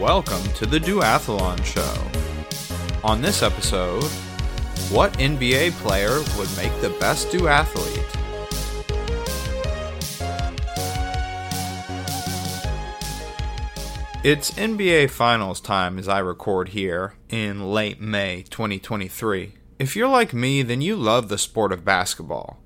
Welcome to the Duathlon Show. On this episode, what NBA player would make the best duathlete? It's NBA Finals time as I record here in late May 2023. If you're like me, then you love the sport of basketball.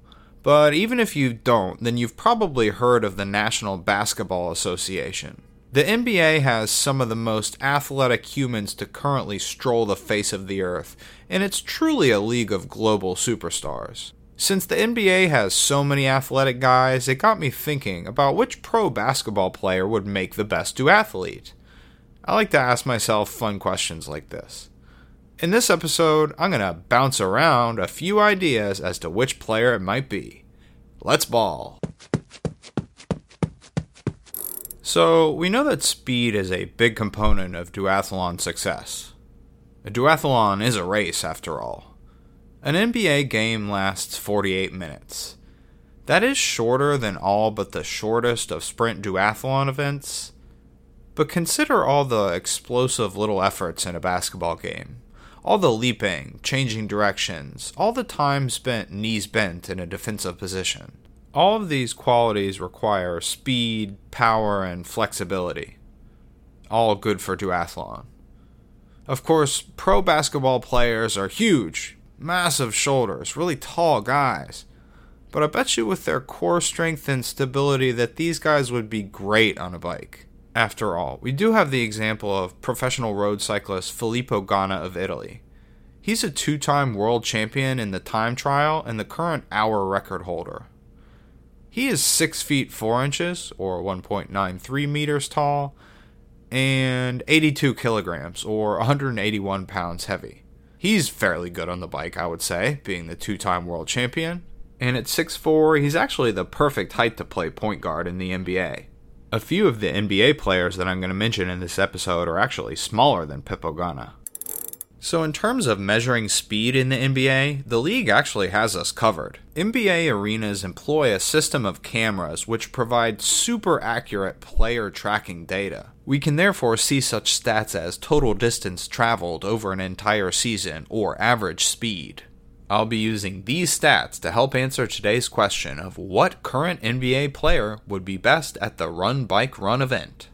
But even if you don't, then you've probably heard of the National Basketball Association. The NBA has some of the most athletic humans to currently stroll the face of the earth, and it's truly a league of global superstars. Since the NBA has so many athletic guys, it got me thinking about which pro basketball player would make the best duathlete. I like to ask myself fun questions like this. In this episode, I'm going to bounce around a few ideas as to which player it might be. Let's ball! So, we know that speed is a big component of duathlon success. A duathlon is a race, after all. An NBA game lasts 48 minutes. That is shorter than all but the shortest of sprint duathlon events. But consider all the explosive little efforts in a basketball game. All the leaping, changing directions, all the time spent knees bent in a defensive position. All of these qualities require speed, power, and flexibility. All good for duathlon. Of course, pro basketball players are huge, massive shoulders, really tall guys. But I bet you with their core strength and stability that these guys would be great on a bike. After all, we do have the example of professional road cyclist Filippo Ganna of Italy. He's a two time world champion in the time trial and the current hour record holder. He is 6 feet 4 inches, or 1.93 meters tall, and 82 kilograms, or 181 pounds heavy. He's fairly good on the bike, I would say, being the two time world champion. And at 6'4, he's actually the perfect height to play point guard in the NBA. A few of the NBA players that I'm going to mention in this episode are actually smaller than Pippo Ganna. So, in terms of measuring speed in the NBA, the league actually has us covered. NBA arenas employ a system of cameras which provide super accurate player tracking data. We can therefore see such stats as total distance traveled over an entire season or average speed. I'll be using these stats to help answer today's question of what current NBA player would be best at the Run Bike Run event.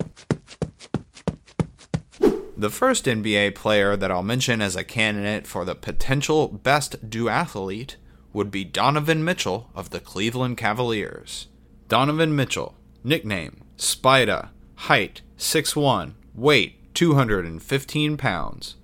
The first NBA player that I'll mention as a candidate for the potential best duathlete would be Donovan Mitchell of the Cleveland Cavaliers. Donovan Mitchell, nickname Spida, height 6'1, weight 215 pounds.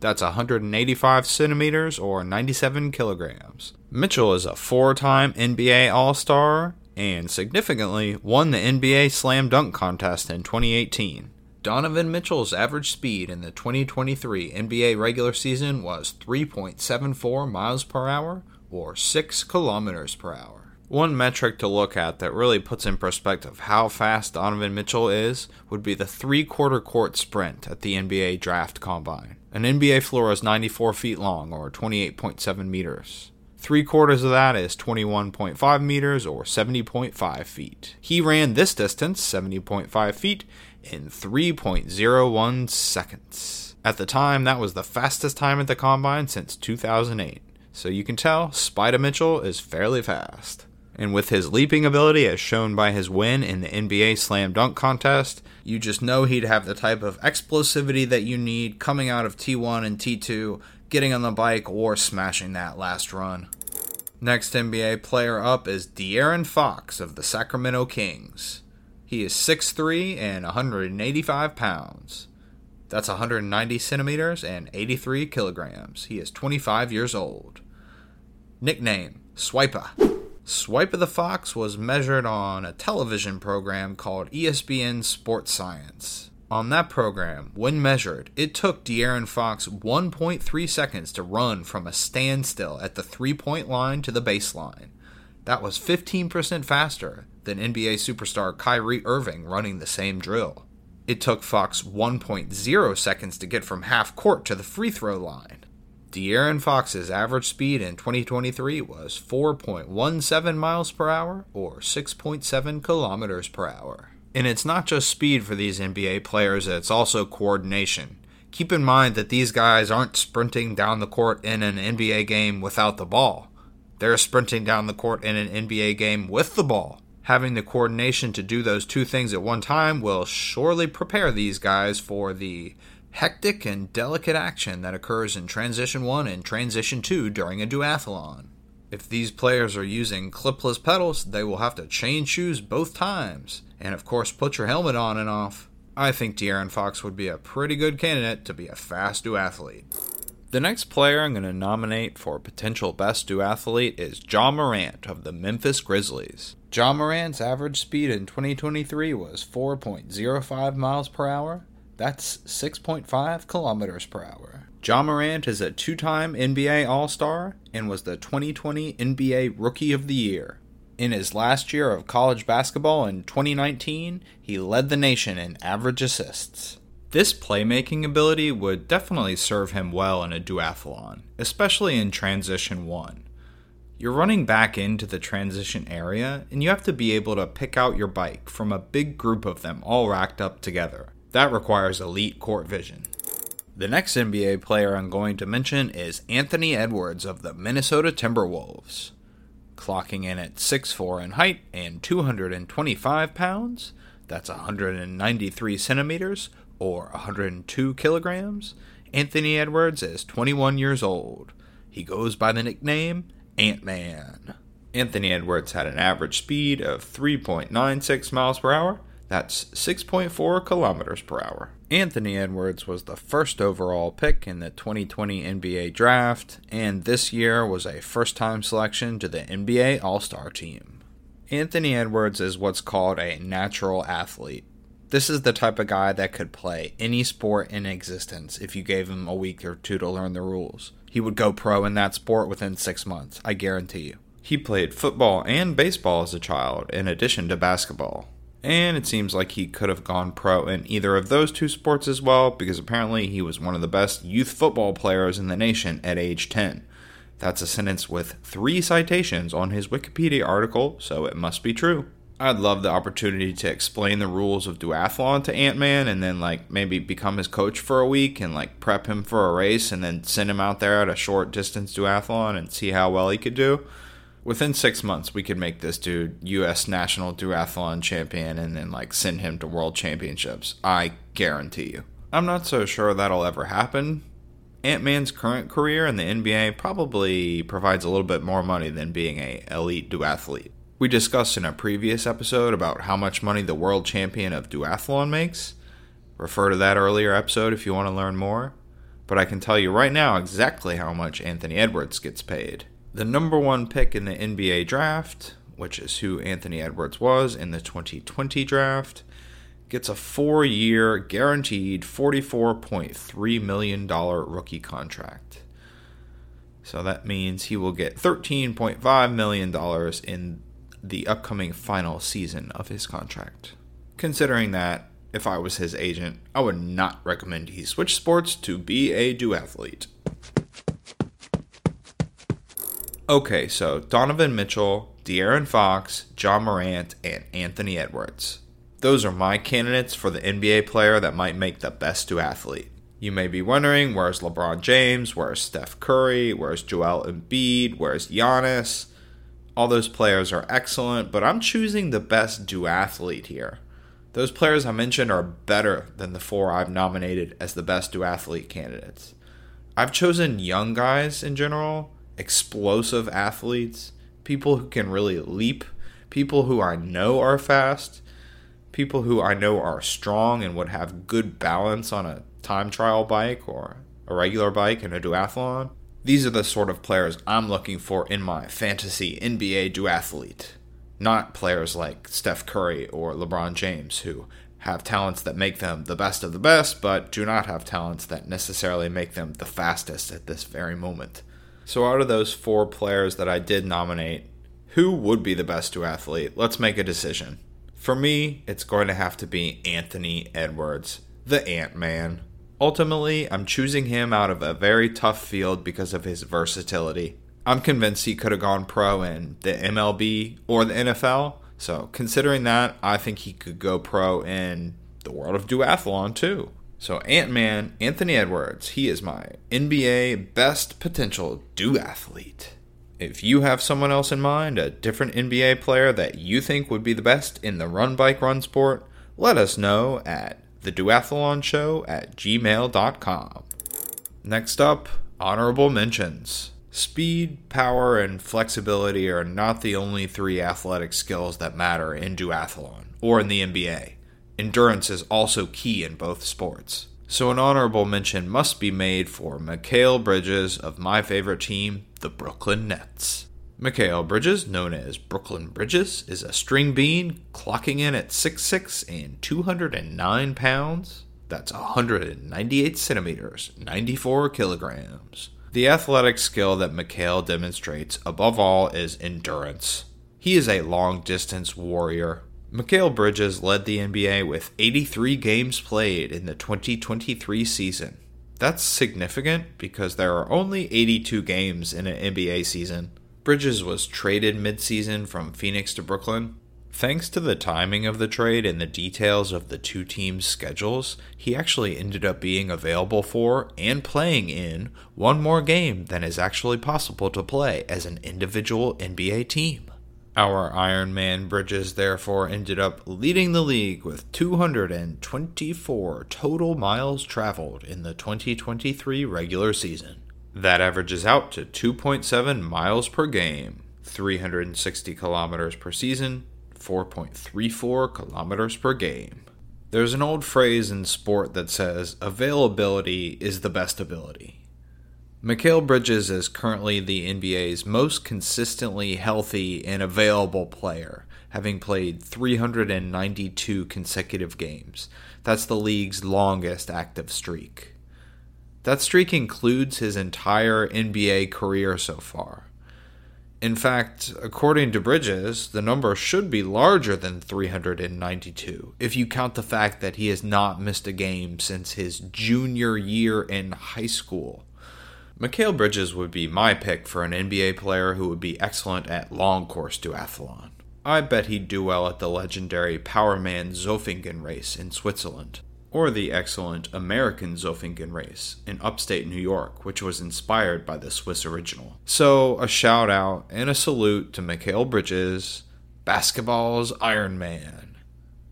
That's 185 centimeters or 97 kilograms. Mitchell is a four time NBA All Star and significantly won the NBA Slam Dunk Contest in 2018. Donovan Mitchell's average speed in the 2023 NBA regular season was 3.74 miles per hour or 6 kilometers per hour. One metric to look at that really puts in perspective how fast Donovan Mitchell is would be the three quarter court sprint at the NBA Draft Combine. An NBA floor is 94 feet long or 28.7 meters. Three quarters of that is 21.5 meters or 70.5 feet. He ran this distance, 70.5 feet, in 3.01 seconds. At the time, that was the fastest time at the combine since 2008. So you can tell Spida Mitchell is fairly fast. And with his leaping ability, as shown by his win in the NBA Slam Dunk Contest, you just know he'd have the type of explosivity that you need coming out of T1 and T2, getting on the bike, or smashing that last run. Next NBA player up is De'Aaron Fox of the Sacramento Kings. He is 6'3 and 185 pounds. That's 190 centimeters and 83 kilograms. He is 25 years old. Nickname Swiper. Swiper the Fox was measured on a television program called ESPN Sports Science. On that program, when measured, it took De'Aaron Fox 1.3 seconds to run from a standstill at the three point line to the baseline. That was 15% faster than NBA superstar Kyrie Irving running the same drill. It took Fox 1.0 seconds to get from half court to the free throw line. De'Aaron Fox's average speed in 2023 was 4.17 miles per hour or 6.7 kilometers per hour. And it's not just speed for these NBA players, it's also coordination. Keep in mind that these guys aren't sprinting down the court in an NBA game without the ball. They're sprinting down the court in an NBA game with the ball. Having the coordination to do those two things at one time will surely prepare these guys for the hectic and delicate action that occurs in Transition 1 and Transition 2 during a duathlon. If these players are using clipless pedals, they will have to change shoes both times, and of course put your helmet on and off. I think De'Aaron Fox would be a pretty good candidate to be a fast duathlete. The next player I'm going to nominate for potential best duathlete is Ja Morant of the Memphis Grizzlies. Ja Morant's average speed in 2023 was 4.05 miles per hour, that's 6.5 kilometers per hour. Ja Morant is a two time NBA All Star and was the 2020 NBA Rookie of the Year. In his last year of college basketball in 2019, he led the nation in average assists. This playmaking ability would definitely serve him well in a duathlon, especially in Transition 1. You're running back into the transition area, and you have to be able to pick out your bike from a big group of them all racked up together. That requires elite court vision. The next NBA player I'm going to mention is Anthony Edwards of the Minnesota Timberwolves. Clocking in at 6'4 in height and 225 pounds, that's 193 centimeters or 102 kilograms, Anthony Edwards is 21 years old. He goes by the nickname Ant Man. Anthony Edwards had an average speed of 3.96 miles per hour that's 6.4 kilometers per hour. Anthony Edwards was the first overall pick in the 2020 NBA draft, and this year was a first time selection to the NBA All Star team. Anthony Edwards is what's called a natural athlete. This is the type of guy that could play any sport in existence if you gave him a week or two to learn the rules. He would go pro in that sport within six months, I guarantee you. He played football and baseball as a child, in addition to basketball and it seems like he could have gone pro in either of those two sports as well because apparently he was one of the best youth football players in the nation at age 10. That's a sentence with three citations on his Wikipedia article, so it must be true. I'd love the opportunity to explain the rules of duathlon to Ant Man and then, like, maybe become his coach for a week and, like, prep him for a race and then send him out there at a short distance duathlon and see how well he could do within six months we could make this dude U.S. national duathlon champion and then like send him to world championships. I guarantee you. I'm not so sure that'll ever happen. Ant Man's current career in the NBA probably provides a little bit more money than being a elite duathlete. We discussed in a previous episode about how much money the world champion of duathlon makes. Refer to that earlier episode if you want to learn more. But I can tell you right now exactly how much Anthony Edwards gets paid. The number one pick in the NBA draft, which is who Anthony Edwards was in the 2020 draft, gets a four year, guaranteed $44.3 million rookie contract. So that means he will get $13.5 million in the upcoming final season of his contract. Considering that, if I was his agent, I would not recommend he switch sports to be a duathlete. Okay, so Donovan Mitchell, De'Aaron Fox, Ja Morant, and Anthony Edwards. Those are my candidates for the NBA player that might make the best duathlete. You may be wondering where's LeBron James, where's Steph Curry, where's Joel Embiid, where's Giannis? All those players are excellent, but I'm choosing the best duathlete here. Those players I mentioned are better than the four I've nominated as the best duathlete candidates. I've chosen young guys in general explosive athletes, people who can really leap, people who I know are fast, people who I know are strong and would have good balance on a time trial bike or a regular bike in a duathlon. These are the sort of players I'm looking for in my fantasy NBA duathlete. Not players like Steph Curry or LeBron James, who have talents that make them the best of the best, but do not have talents that necessarily make them the fastest at this very moment. So, out of those four players that I did nominate, who would be the best duathlete? Let's make a decision. For me, it's going to have to be Anthony Edwards, the Ant Man. Ultimately, I'm choosing him out of a very tough field because of his versatility. I'm convinced he could have gone pro in the MLB or the NFL, So, considering that, I think he could go pro in the world of duathlon too. So, Ant Man, Anthony Edwards, he is my NBA best potential duathlete. If you have someone else in mind, a different NBA player that you think would be the best in the run bike run sport, let us know at theduathlonshow at gmail.com. Next up, honorable mentions. Speed, power, and flexibility are not the only three athletic skills that matter in duathlon or in the NBA. Endurance is also key in both sports. So, an honorable mention must be made for Mikal Bridges of my favorite team, the Brooklyn Nets. Mikal Bridges, known as Brooklyn Bridges, is a string bean clocking in at 6'6 and 209 pounds. That's 198 centimeters, 94 kilograms. The athletic skill that Mikal demonstrates above all is endurance. He is a long distance warrior. Mikal Bridges led the NBA with 83 games played in the 2023 season. That's significant because there are only 82 games in an NBA season. Bridges was traded midseason from Phoenix to Brooklyn. Thanks to the timing of the trade and the details of the two teams' schedules, he actually ended up being available for and playing in one more game than is actually possible to play as an individual NBA team. Our Iron Man Bridges therefore ended up leading the league with 224 total miles traveled in the 2023 regular season. That averages out to 2.7 miles per game, 360 kilometers per season, 4.34 kilometers per game. There's an old phrase in sport that says availability is the best ability. Mikal Bridges is currently the NBA's most consistently healthy and available player, having played 392 consecutive games. That's the league's longest active streak. That streak includes his entire NBA career so far. In fact, according to Bridges, the number should be larger than 392 if you count the fact that he has not missed a game since his junior year in high school. Mikal Bridges would be my pick for an NBA player who would be excellent at long course duathlon. I bet he'd do well at the legendary Powerman Zofingen race in Switzerland or the excellent American Zofingen race in upstate New York, which was inspired by the Swiss original. So, a shout out and a salute to Mikal Bridges, basketball's Iron Man.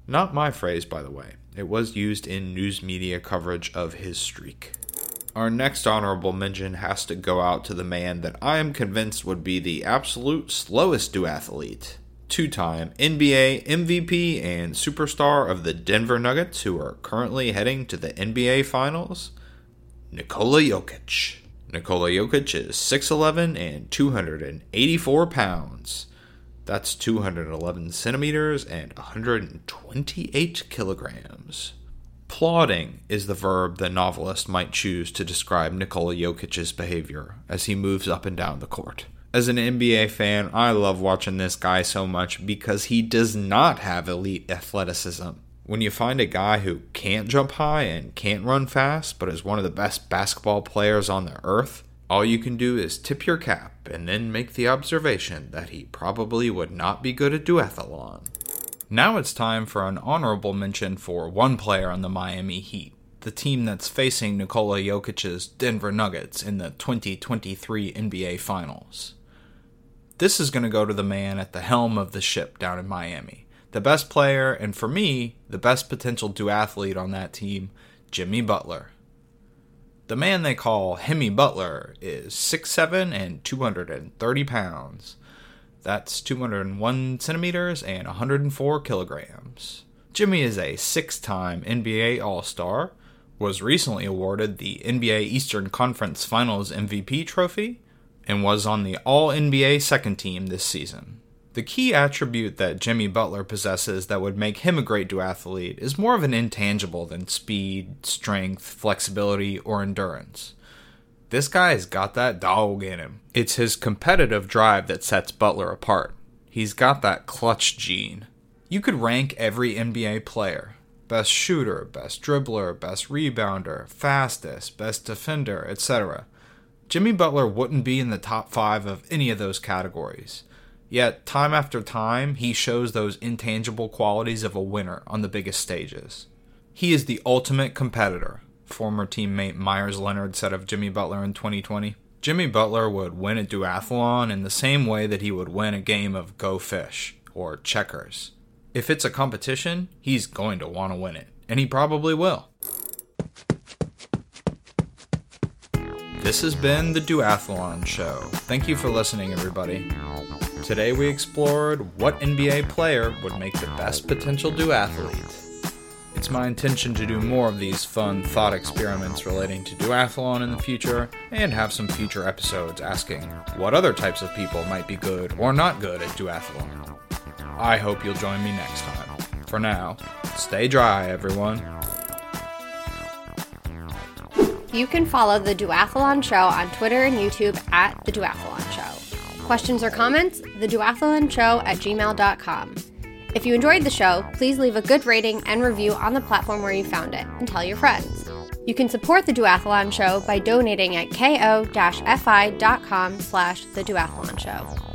Not my phrase, by the way. It was used in news media coverage of his streak. Our next honorable mention has to go out to the man that I am convinced would be the absolute slowest duathlete two time NBA MVP and superstar of the Denver Nuggets, who are currently heading to the NBA Finals, Nikola Jokic. Nikola Jokic is 6'11 and 284 pounds. That's 211 centimeters and 128 kilograms. Plodding is the verb the novelist might choose to describe Nikola Jokic's behavior as he moves up and down the court. As an NBA fan, I love watching this guy so much because he does not have elite athleticism. When you find a guy who can't jump high and can't run fast, but is one of the best basketball players on the earth, all you can do is tip your cap and then make the observation that he probably would not be good at duathlon. Now it's time for an honorable mention for one player on the Miami Heat, the team that's facing Nikola Jokic's Denver Nuggets in the 2023 NBA Finals. This is going to go to the man at the helm of the ship down in Miami. The best player, and for me, the best potential duathlete on that team, Jimmy Butler. The man they call Hemi Butler is 6'7 and 230 pounds. That's 201 centimeters and 104 kilograms. Jimmy is a six time NBA All Star, was recently awarded the NBA Eastern Conference Finals MVP trophy, and was on the All NBA second team this season. The key attribute that Jimmy Butler possesses that would make him a great duathlete is more of an intangible than speed, strength, flexibility, or endurance. This guy's got that dog in him. It's his competitive drive that sets Butler apart. He's got that clutch gene. You could rank every NBA player best shooter, best dribbler, best rebounder, fastest, best defender, etc. Jimmy Butler wouldn't be in the top five of any of those categories. Yet, time after time, he shows those intangible qualities of a winner on the biggest stages. He is the ultimate competitor, former teammate Meyers Leonard said of Jimmy Butler in 2020. Jimmy Butler would win a duathlon in the same way that he would win a game of Go Fish or checkers. If it's a competition, he's going to want to win it, and he probably will. This has been the Duathlon Show. Thank you for listening, everybody. Today we explored what NBA player would make the best potential duathlete. It's my intention to do more of these fun thought experiments relating to duathlon in the future, and have some future episodes asking what other types of people might be good or not good at duathlon. I hope you'll join me next time. For now, stay dry, everyone. You can follow The Duathlon Show on Twitter and YouTube at The Duathlon Show. Questions or comments? The Duathlon Show at gmail.com. If you enjoyed the show, please leave a good rating and review on the platform where you found it and tell your friends. You can support the Duathlon Show by donating at ko-fi.com slash the Duathlon Show.